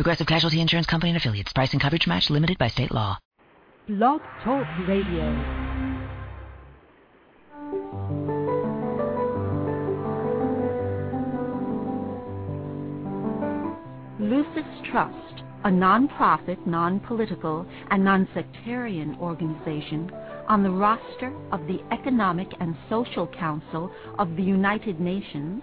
Progressive Casualty Insurance Company and affiliates. Price and coverage match limited by state law. Blog Talk Radio. Lucis Trust, a non-profit, non-political, and non-sectarian organization on the roster of the Economic and Social Council of the United Nations,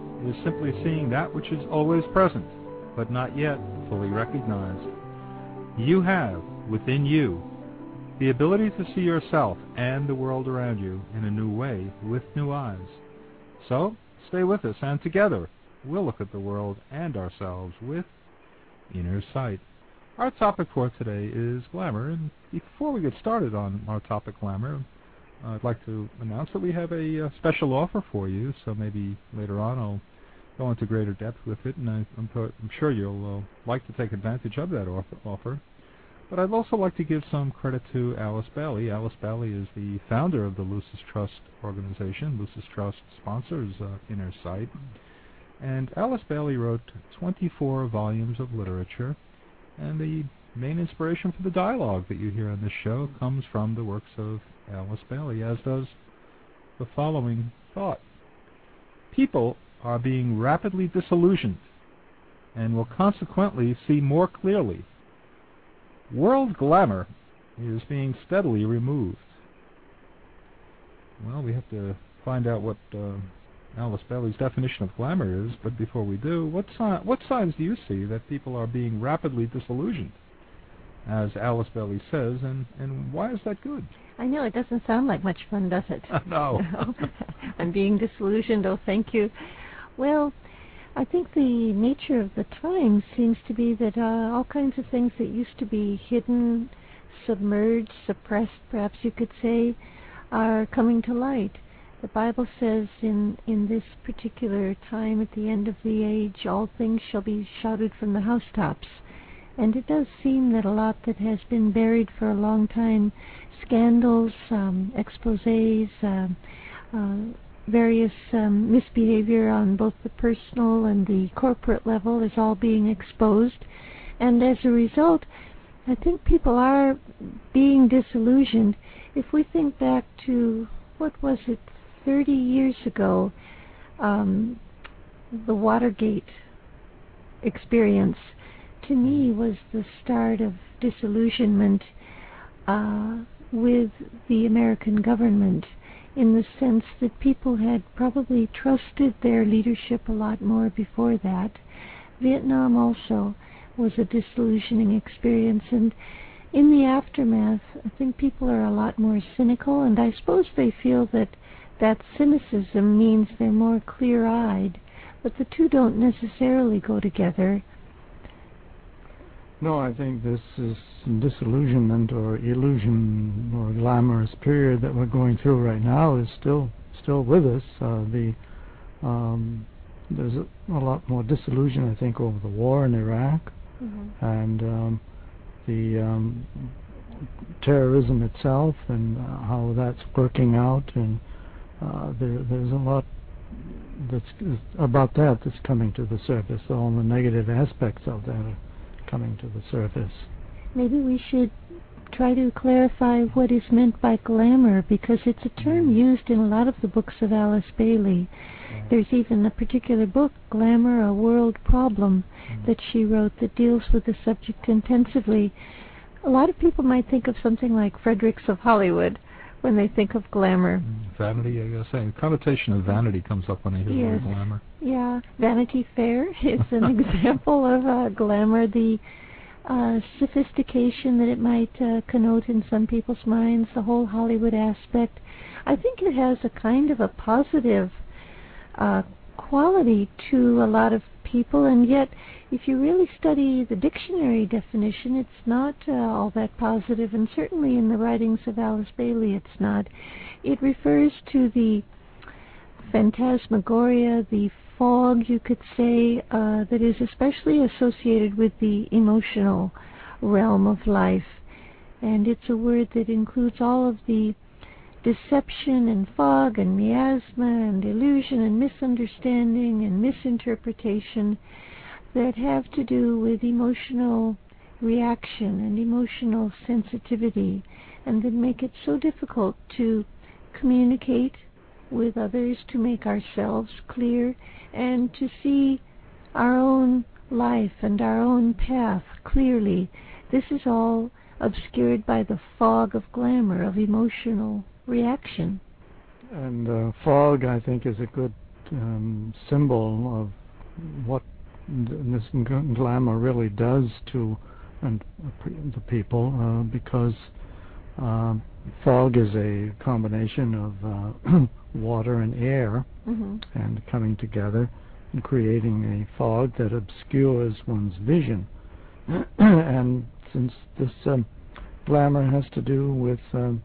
is simply seeing that which is always present, but not yet fully recognized. You have, within you, the ability to see yourself and the world around you in a new way with new eyes. So, stay with us, and together we'll look at the world and ourselves with inner sight. Our topic for today is glamour, and before we get started on our topic glamour, I'd like to announce that we have a, uh, special offer for you, so maybe later on I'll go into greater depth with it, and I, am I'm sure you'll uh, like to take advantage of that offer. But I'd also like to give some credit to Alice Bailey. Alice Bailey is the founder of the Lucis Trust organization. Lucis Trust sponsors uh, Inner Sight. And Alice Bailey wrote 24 volumes of literature, and the main inspiration for the dialogue that you hear on this show comes from the works of Alice Bailey, as does the following thought. People are being rapidly disillusioned and will consequently see more clearly. World glamour is being steadily removed. Well, we have to find out what uh, Alice Bailey's definition of glamour is, but before we do, what, si- what signs do you see that people are being rapidly disillusioned? As Alice Bailey says, and, and why is that good? I know it doesn't sound like much fun, does it? no. I'm being disillusioned. Oh, thank you. Well, I think the nature of the times seems to be that uh, all kinds of things that used to be hidden, submerged, suppressed, perhaps you could say, are coming to light. The Bible says in, in this particular time at the end of the age, all things shall be shouted from the housetops. And it does seem that a lot that has been buried for a long time, scandals, um, exposes, uh, uh, various um, misbehavior on both the personal and the corporate level is all being exposed. And as a result, I think people are being disillusioned. If we think back to, what was it, 30 years ago, um, the Watergate experience, to me, was the start of disillusionment uh, with the American government in the sense that people had probably trusted their leadership a lot more before that. Vietnam also was a disillusioning experience, and in the aftermath, I think people are a lot more cynical, and I suppose they feel that that cynicism means they're more clear eyed, but the two don't necessarily go together. No, I think this is disillusionment or illusion or glamorous period that we're going through right now is still still with us. Uh, the um, there's a, a, lot more disillusion, I think, over the war in Iraq mm-hmm. and um, the um, terrorism itself and uh, how that's working out, and uh, there, there's a lot that's about that that's coming to the surface. All the negative aspects of that coming to the surface. Maybe we should try to clarify what is meant by glamour because it's a term mm. used in a lot of the books of Alice Bailey. There's even a particular book, Glamour, a World Problem, mm. that she wrote that deals with the subject intensively. a lot of people might think of something like Frederick's of Hollywood when they think of glamour. Mm, vanity, I guess. The connotation of vanity comes up when I hear yes. the word glamour. Yeah, Vanity Fair is an example of uh, glamour. The uh, sophistication that it might uh, connote in some people's minds, the whole Hollywood aspect. I think it has a kind of a positive uh, quality to a lot of people, and yet, if you really study the dictionary definition, it's not uh, all that positive, and certainly in the writings of Alice Bailey, it's not. It refers to the phantasmagoria, the fog, you could say, uh, that is especially associated with the emotional realm of life. And it's a word that includes all of the deception and fog and miasma and illusion and misunderstanding and misinterpretation that have to do with emotional reaction and emotional sensitivity and that make it so difficult to communicate with others, to make ourselves clear, and to see our own life and our own path clearly. This is all obscured by the fog of glamour, of emotional reaction. And uh, fog, I think, is a good um, symbol of what this glamour really does to and the people, uh, because uh, fog is a combination of uh, water and air, mm-hmm. and coming together and creating a fog that obscures one's vision. and since this um, glamour has to do with um,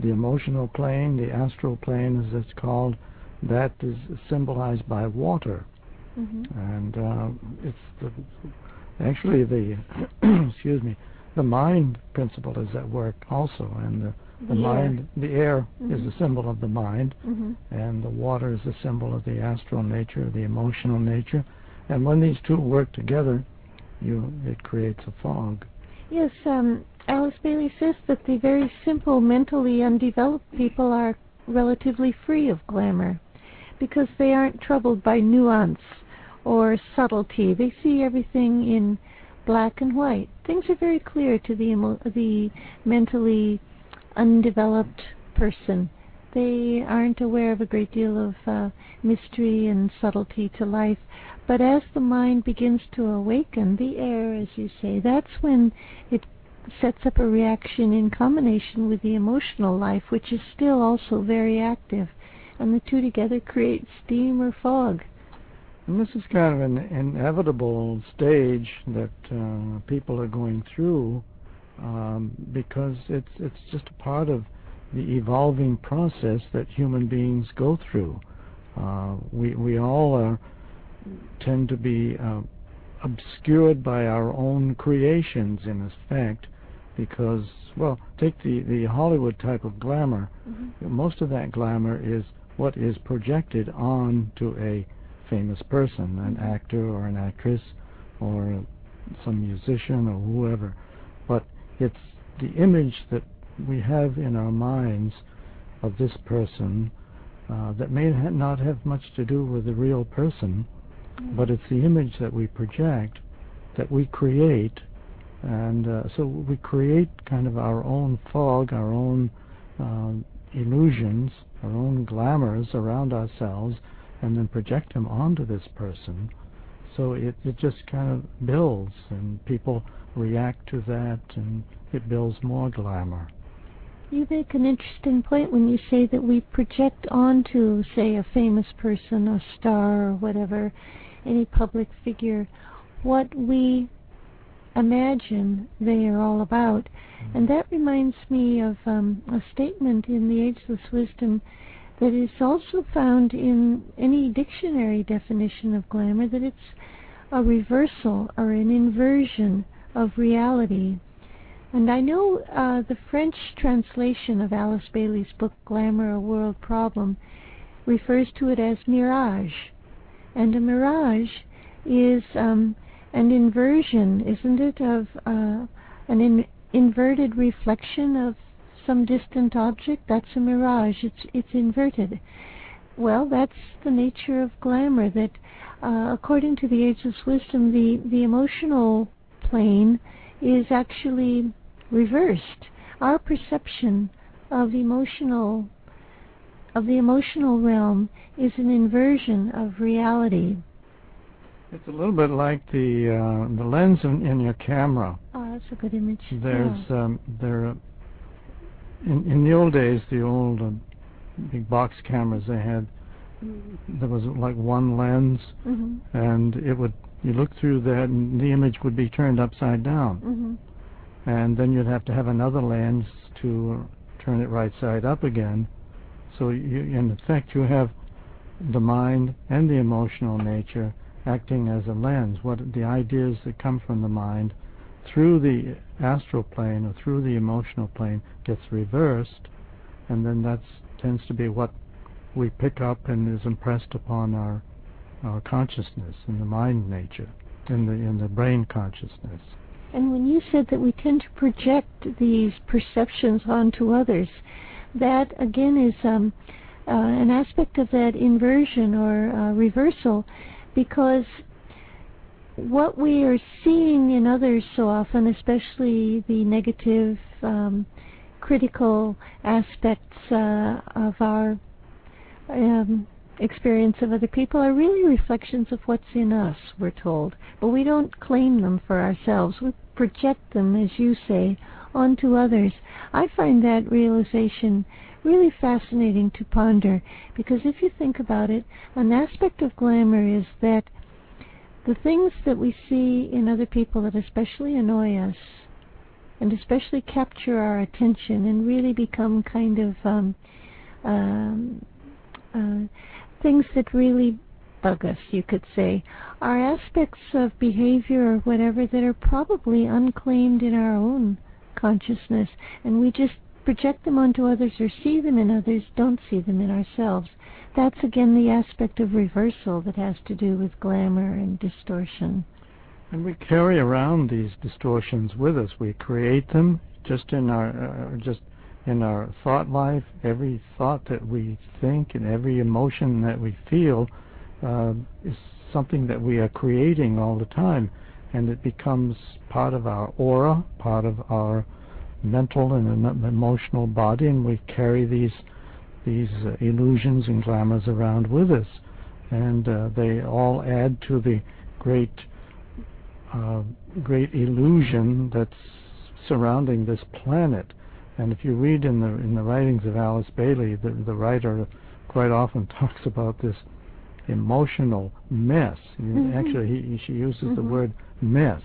the emotional plane, the astral plane as it's called, that is symbolized by water. Mm-hmm. And uh, it's the, actually the excuse me the mind principle is at work also, and the, the, the mind, air. the air mm-hmm. is a symbol of the mind, mm-hmm. and the water is a symbol of the astral nature, the emotional nature. And when these two work together, you it creates a fog. Yes, um, Alice Bailey says that the very simple, mentally undeveloped people are relatively free of glamour because they aren't troubled by nuance or subtlety. They see everything in black and white. Things are very clear to the emo- the mentally undeveloped person. They aren't aware of a great deal of uh, mystery and subtlety to life. But as the mind begins to awaken, the air, as you say, that's when it sets up a reaction in combination with the emotional life, which is still also very active. And the two together create steam or fog. And this is kind of an inevitable stage that uh, people are going through um, because it's it's just a part of the evolving process that human beings go through. Uh, we we all are, tend to be uh, obscured by our own creations in effect because well take the the Hollywood type of glamour mm-hmm. most of that glamour is what is projected onto a famous person, an mm-hmm. actor or an actress or some musician or whoever. But it's the image that we have in our minds of this person uh, that may ha- not have much to do with the real person, mm-hmm. but it's the image that we project, that we create, and uh, so we create kind of our own fog, our own uh, illusions, our own glamours around ourselves, and then project them onto this person. So it, it just kind of builds, and people react to that, and it builds more glamour. You make an interesting point when you say that we project onto, say, a famous person, a star, or whatever, any public figure, what we imagine they are all about. Mm-hmm. And that reminds me of um, a statement in the Ageless Wisdom that is also found in any dictionary definition of glamour that it's a reversal or an inversion of reality. And I know uh, the French translation of Alice Bailey's book Glamour, A World Problem refers to it as mirage. And a mirage is um, an inversion, isn't it, of uh, an in- inverted reflection of some distant object, that's a mirage. It's it's inverted. Well, that's the nature of glamour. That, uh, according to the Ageless Wisdom, the the emotional plane is actually reversed. Our perception of emotional of the emotional realm is an inversion of reality. It's a little bit like the uh, the lens in, in, your camera. Oh, that's a good image. There's yeah. um, there in in the old days, the old uh, big box cameras they had. There was like one lens, mm-hmm. and it would you look through that, and the image would be turned upside down, mm-hmm. and then you'd have to have another lens to turn it right side up again. So you, in effect, you have the mind and the emotional nature acting as a lens. What the ideas that come from the mind through the astral plane or through the emotional plane gets reversed, and then that tends to be what we pick up and is impressed upon our our consciousness in the mind nature, in the in the brain consciousness. And when you said that we tend to project these perceptions onto others, that again is um, uh, an aspect of that inversion or uh, reversal, because what we are seeing in others so often, especially the negative, um, critical aspects uh, of our um, experience of other people, are really reflections of what's in us, we're told. But we don't claim them for ourselves. We project them, as you say, onto others. I find that realization really fascinating to ponder because if you think about it, an aspect of glamour is that the things that we see in other people that especially annoy us and especially capture our attention and really become kind of um, um, uh, things that really bug us, you could say, are aspects of behavior or whatever that are probably unclaimed in our own consciousness, and we just project them onto others or see them in others, don't see them in ourselves that's again the aspect of reversal that has to do with glamour and distortion. And we carry around these distortions with us. We create them just in our uh, just in our thought life. Every thought that we think and every emotion that we feel uh, is something that we are creating all the time, and it becomes part of our aura, part of our mental and emotional body, and we carry these these uh, illusions and glamours around with us, and uh, they all add to the great, uh, great illusion that's surrounding this planet. And if you read in the in the writings of Alice Bailey, the, the writer quite often talks about this emotional mess. Mm-hmm. Actually, he, she uses mm-hmm. the word mess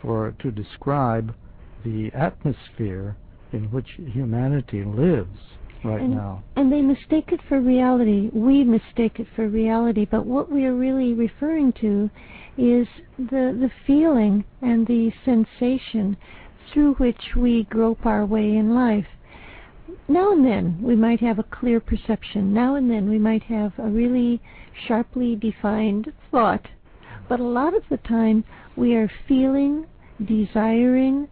for to describe the atmosphere in which humanity lives right and, now. And they mistake it for reality. We mistake it for reality. But what we are really referring to is the the feeling and the sensation through which we grope our way in life. Now and then we might have a clear perception. Now and then we might have a really sharply defined thought. But a lot of the time we are feeling, desiring,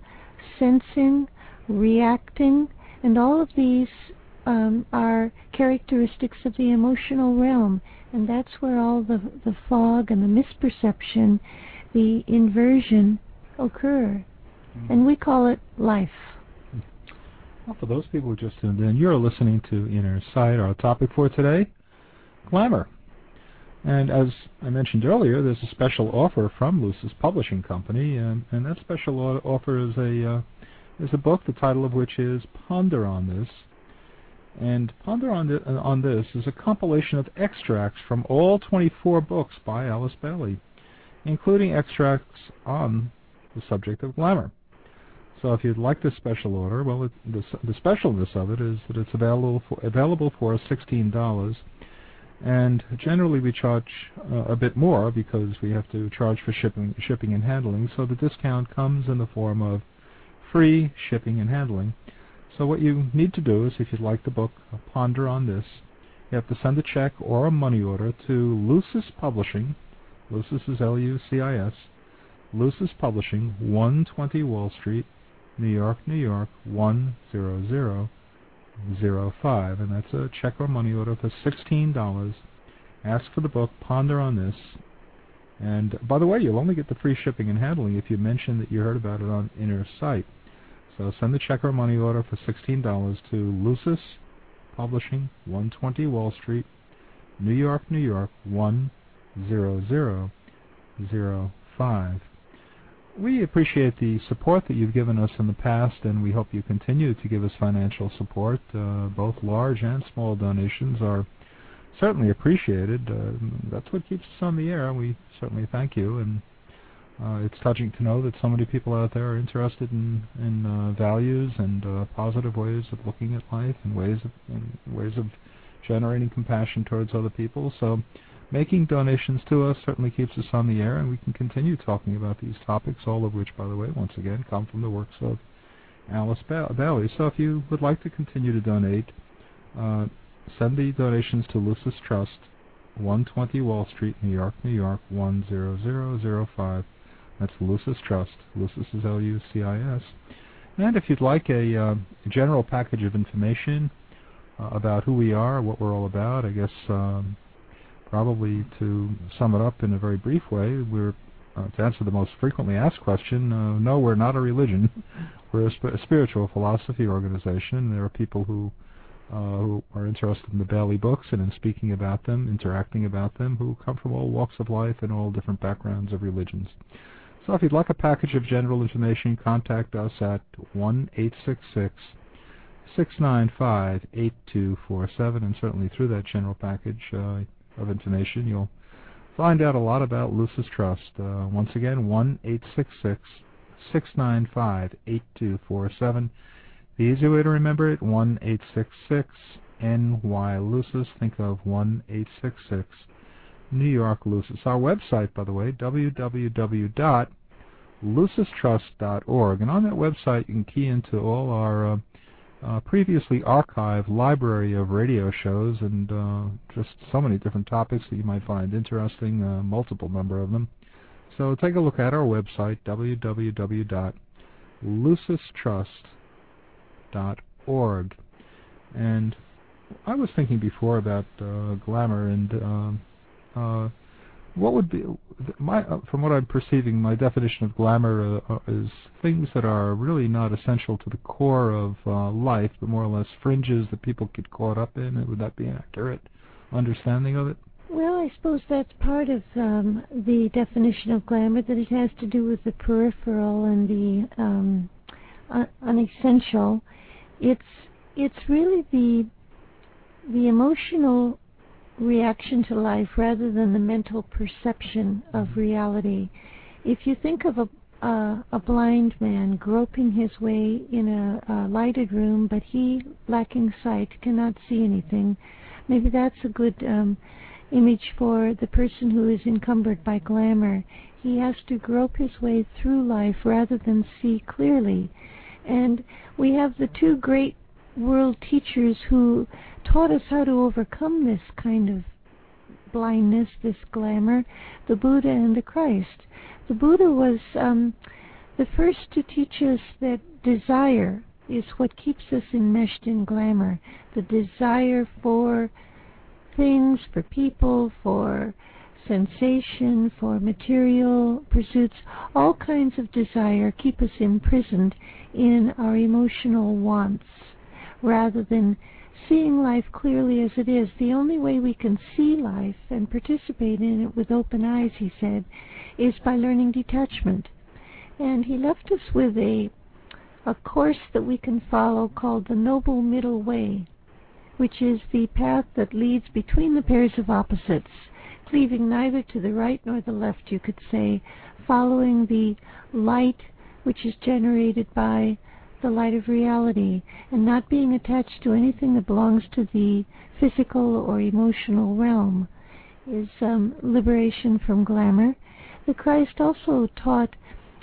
sensing, reacting, and all of these um, are characteristics of the emotional realm, and that's where all the the fog and the misperception, the inversion occur, mm-hmm. and we call it life. Well, for those people who just tuned in, you're listening to Inner Sight. Our topic for today, glamour. And as I mentioned earlier, there's a special offer from Lucis Publishing Company, and, and that special offer is a uh, is a book, the title of which is Ponder on This, and Ponder on, th- on This is a compilation of extracts from all 24 books by Alice Bailey, including extracts on the subject of glamour. So if you'd like this special order, well, it, the, the specialness of it is that it's available for, available for $16, and generally we charge uh, a bit more because we have to charge for shipping, shipping and handling. So the discount comes in the form of free shipping and handling. So what you need to do is, if you'd like the book, ponder on this. You have to send a check or a money order to Lucis Publishing. Lucis is L-U-C-I-S. Lucis Publishing, 120 Wall Street, New York, New York, 10005. And that's a check or money order for $16. Ask for the book, ponder on this. And by the way, you'll only get the free shipping and handling if you mention that you heard about it on Inner Sight. So send the check or money order for $16 to Lucis Publishing, 120 Wall Street, New York, New York, 10005. We appreciate the support that you've given us in the past, and we hope you continue to give us financial support. Uh, both large and small donations are certainly appreciated. Uh, that's what keeps us on the air. We certainly thank you, and uh, it's touching to know that so many people out there are interested in values and positive ways of looking at life and and ways of generating compassion towards other people. Making donations to us certainly keeps us on the air, and we can continue talking about these topics, all of which, by the way, once again, come from the works of Alice ba- Bailey. So, if you would like to continue to donate, uh, send the donations to Lucis Trust, 120 Wall Street, New York, New York 10005. That's Lucis Trust. Lucis is L-U-C-I-S. And if you'd like a uh, general package of information uh, about who we are, what we're all about, I guess um, probably to sum it up in a very brief way, we're uh, to answer the most frequently asked question, uh, no, we're not a religion. we're a, sp- a, spiritual philosophy organization. There are people who uh, who are interested in the Bailey books and in speaking about them, interacting about them, who come from all walks of life and all different backgrounds of religions. So if you'd like a package of general information, contact us at 1-866-695-8247, and certainly through that general package uh, of information, you'll find out a lot about Lucis Trust. Uh, once again, 1-866-695-8247. The easy way to remember it, 1-866-NY Lucis. Think of 1-866 New York Lucis. Our website, by the way, www.lucistrust.org. And on that website, you can key into all our uh, uh, previously archived library of radio shows and uh, just so many different topics that you might find interesting, uh, multiple number of them. So take a look at our website, www.lucistrust.org. And I was thinking before about uh, glamour and um, uh, what would be my uh, from what I'm perceiving, my definition of glamour uh, uh, is things that are really not essential to the core of uh, life, but more or less fringes that people get caught up in. Would that be an accurate understanding of it? Well, I suppose that's part of um, the definition of glamour that it has to do with the peripheral and the um, unessential. It's it's really the the emotional reaction to life rather than the mental perception of reality. If you think of a uh, a blind man groping his way in a, a lighted room, but he, lacking sight, cannot see anything. Maybe that's a good um, image for the person who is encumbered by glamour. He has to grope his way through life rather than see clearly. And we have the two great world teachers who taught us how to overcome this kind of blindness, this glamour, the Buddha and the Christ. The Buddha was um, the first to teach us that desire is what keeps us enmeshed in glamour. The desire for things, for people, for sensation, for material pursuits, all kinds of desire keep us imprisoned in our emotional wants rather than seeing life clearly as it is. The only way we can see life and participate in it with open eyes, he said, is by learning detachment. And he left us with a a course that we can follow called the Noble Middle Way, which is the path that leads between the pairs of opposites, cleaving neither to the right nor the left, you could say, following the light which is generated by the light of reality and not being attached to anything that belongs to the physical or emotional realm is um, liberation from glamour. The Christ also taught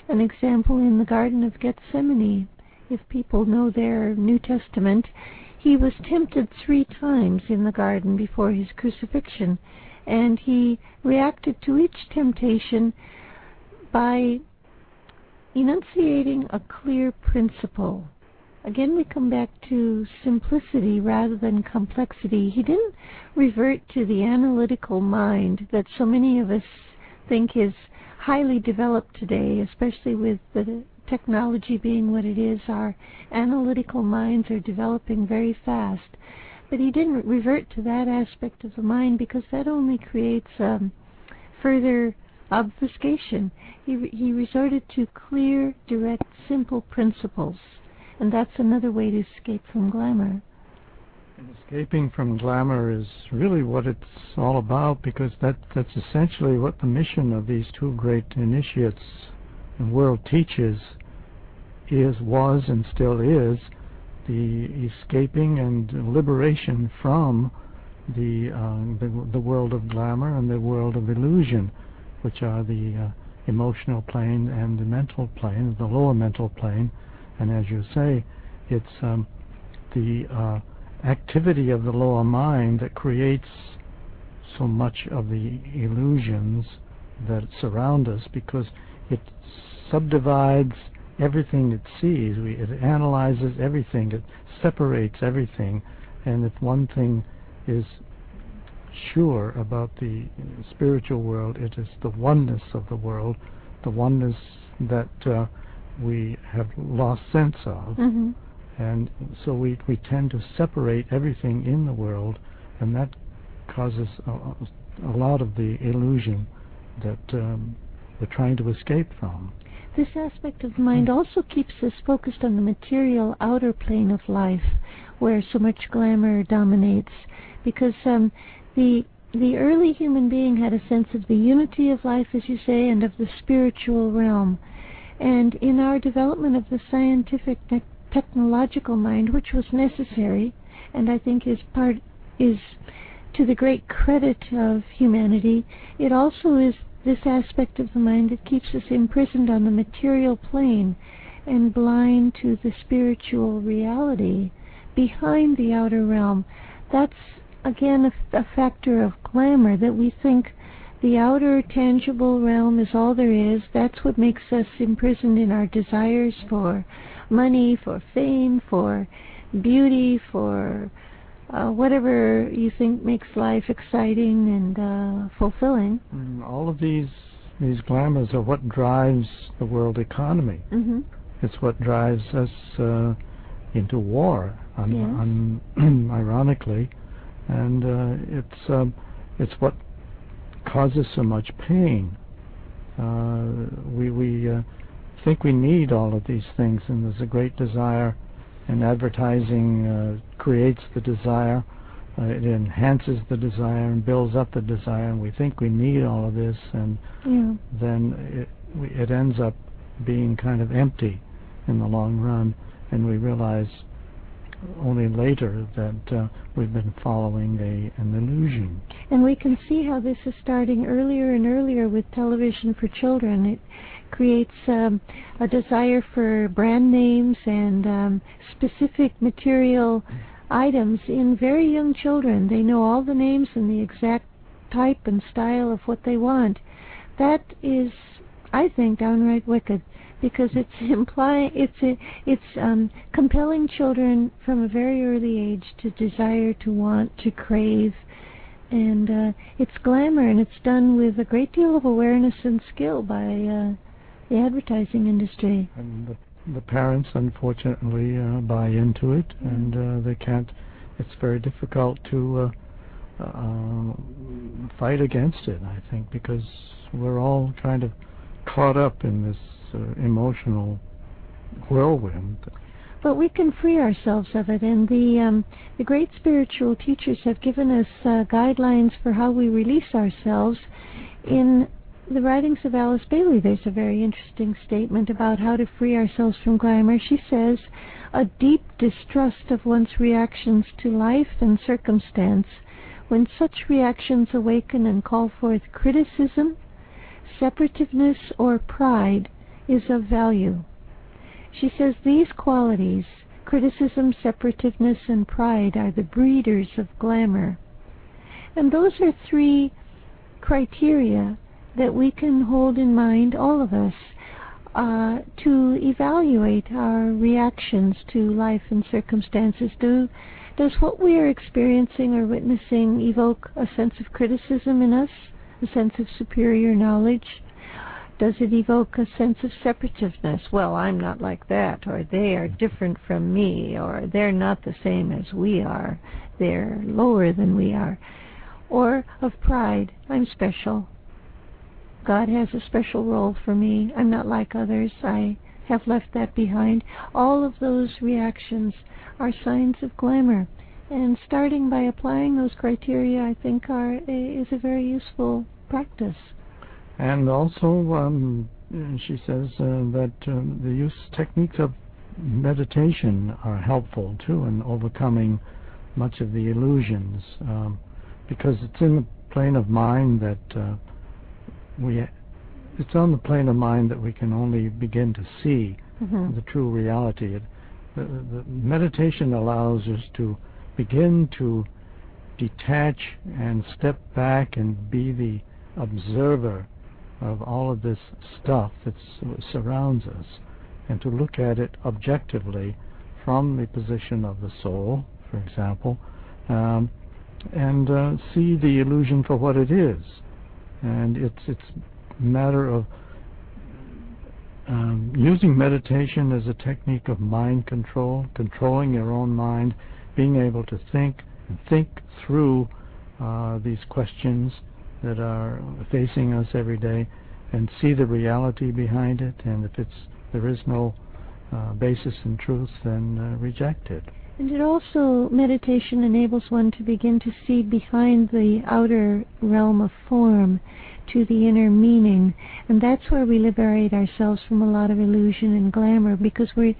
an example in the Garden of Gethsemane. If people know their New Testament, he was tempted three times in the garden before his crucifixion, and he reacted to each temptation by enunciating a clear principle. Again, we come back to simplicity rather than complexity. He didn't revert to the analytical mind that so many of us think is highly developed today, especially with the technology being what it is, our analytical minds are developing very fast. But he didn't revert to that aspect of the mind because that only creates um, further obfuscation. He, he resorted to clear, direct, simple principles. And that's another way to escape from glamour. And Escaping from glamour is really what it's all about because that that's essentially what the mission of these two great initiates and world teaches is was and still is the escaping and liberation from the, uh, the, the world of glamour and the world of illusion, which are the uh, emotional plane and the mental plane, the lower mental plane. And as you say, it's um, the uh, activity of the lower mind that creates so much of the illusions that surround us because it subdivides everything it sees. We, it analyzes everything. It separates everything. And if one thing is sure about the spiritual world, it is the oneness of the world, the oneness that uh, we have lost sense of. Mm-hmm. And so we, we tend to separate everything in the world, and that causes a, a lot of the illusion that um, we're trying to escape from. This aspect of mind also keeps us focused on the material outer plane of life, where so much glamour dominates, because um, the the early human being had a sense of the unity of life, as you say, and of the spiritual realm. And in our development of the scientific te- technological mind, which was necessary, and I think is part is to the great credit of humanity, it also is this aspect of the mind that keeps us imprisoned on the material plane and blind to the spiritual reality behind the outer realm. That's again a, a factor of glamour that we think the outer tangible realm is all there is. That's what makes us imprisoned in our desires for money, for fame, for beauty, for uh, whatever you think makes life exciting and uh, fulfilling. All of these these glamours are what drives the world economy. Mm-hmm. It's what drives us uh, into war, un- Yes. un- ironically, and uh, it's um, it's what causes so much pain. Uh, we we uh, think we need all of these things, and there's a great desire and advertising uh, creates the desire. Uh, it enhances the desire and builds up the desire, and we think we need all of this, and Yeah. then it, we, it ends up being kind of empty in the long run, and we realize only later that uh, we've been following a an illusion. And we can see how this is starting earlier and earlier with television for children. It creates um, a desire for brand names and um, specific material items in very young children. They know all the names and the exact type and style of what they want. That is, I think, downright wicked because it's implying it's a, it's um, compelling children from a very early age to desire, to want, to crave, and uh, it's glamour, and it's done with a great deal of awareness and skill by uh, the advertising industry. And the, the parents, unfortunately, uh, buy into it, and uh, they can't. It's very difficult to uh, uh, fight against it. I think because we're all kind of caught up in this emotional whirlwind. But we can free ourselves of it, and the um, the great spiritual teachers have given us uh, guidelines for how we release ourselves. In the writings of Alice Bailey, there's a very interesting statement about how to free ourselves from glamour. She says, "A deep distrust of one's reactions to life and circumstance, when such reactions awaken and call forth criticism, separativeness, or pride, is of value." She says these qualities, criticism, separativeness, and pride, are the breeders of glamour. And those are three criteria that we can hold in mind, all of us, uh, to evaluate our reactions to life and circumstances. Do, does what we are experiencing or witnessing evoke a sense of criticism in us, a sense of superior knowledge? Does it evoke a sense of separativeness? Well, I'm not like that, or they are different from me, or they're not the same as we are. They're lower than we are. Or of pride, I'm special. God has a special role for me. I'm not like others. I have left that behind. All of those reactions are signs of glamour. And starting by applying those criteria, I think, are is a very useful practice. And also, um, she says uh, that um, the use techniques of meditation are helpful too in overcoming much of the illusions, um, because it's in the plane of mind that uh, we it's on the plane of mind that we can only begin to see mm-hmm. the true reality. It, the, the meditation allows us to begin to detach and step back and be the observer of all of this stuff that surrounds us and to look at it objectively from the position of the soul, for example, um, and uh, see the illusion for what it is. And it's it's matter of um, using meditation as a technique of mind control, controlling your own mind, being able to think and think through uh, these questions that are facing us every day and see the reality behind it. And if it's there is no uh, basis in truth, then uh, reject it. And it also, meditation enables one to begin to see behind the outer realm of form to the inner meaning. And that's where we liberate ourselves from a lot of illusion and glamour because we,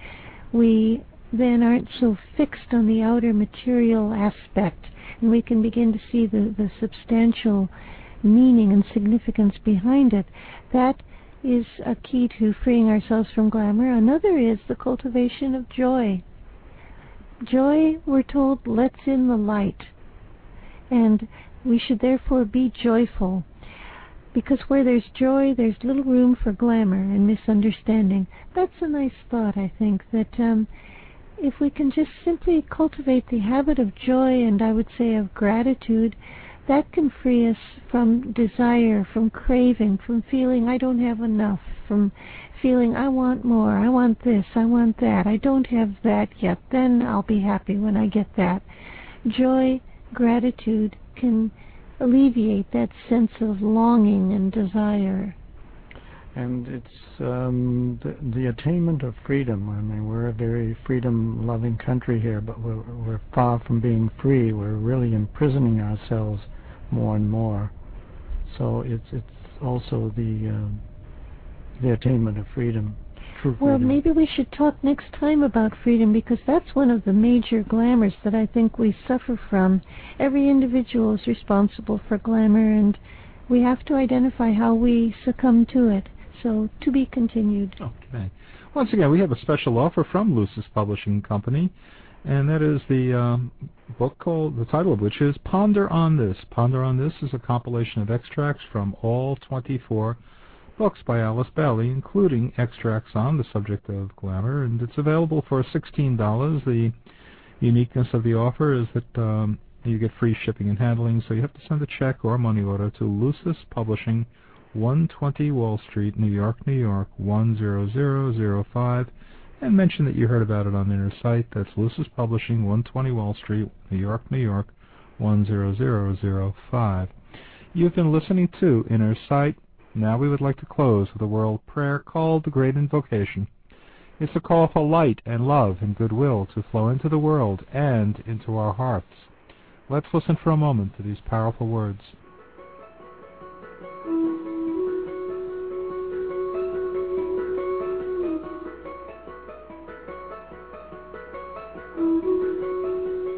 we then aren't so fixed on the outer material aspect. And we can begin to see the, the substantial meaning and significance behind it. That is a key to freeing ourselves from glamour. Another is the cultivation of joy. Joy, we're told, lets in the light. And we should therefore be joyful. Because where there's joy, there's little room for glamour and misunderstanding. That's a nice thought, I think, that um, if we can just simply cultivate the habit of joy and I would say of gratitude, that can free us from desire, from craving, from feeling I don't have enough, from feeling I want more, I want this, I want that, I don't have that yet, then I'll be happy when I get that. Joy, gratitude can alleviate that sense of longing and desire. And it's um, the, the attainment of freedom. I mean, we're a very freedom-loving country here, but we're, we're far from being free. We're really imprisoning ourselves more and more. So it's it's also the uh, the attainment of freedom. True well, maybe we should talk next time about freedom because that's one of the major glamours that I think we suffer from. Every individual is responsible for glamour, and we have to identify how we succumb to it. So, to be continued. Okay. Once again, we have a special offer from Lucis Publishing Company and that is the um, book called the title of which is Ponder on This. Ponder on This is a compilation of extracts from all 24 books by Alice Bailey, including extracts on the subject of glamour, and it's available for $16. The uniqueness of the offer is that um, you get free shipping and handling, so you have to send a check or money order to Lucis Publishing, 120 Wall Street, New York, New York 10005 and mention that you heard about it on Inner Sight. That's Lucis Publishing, 120 Wall Street, New York, New York, 10005. You've been listening to Inner Sight. Now we would like to close with a world prayer called the Great Invocation. It's a call for light and love and goodwill to flow into the world and into our hearts. Let's listen for a moment to these powerful words.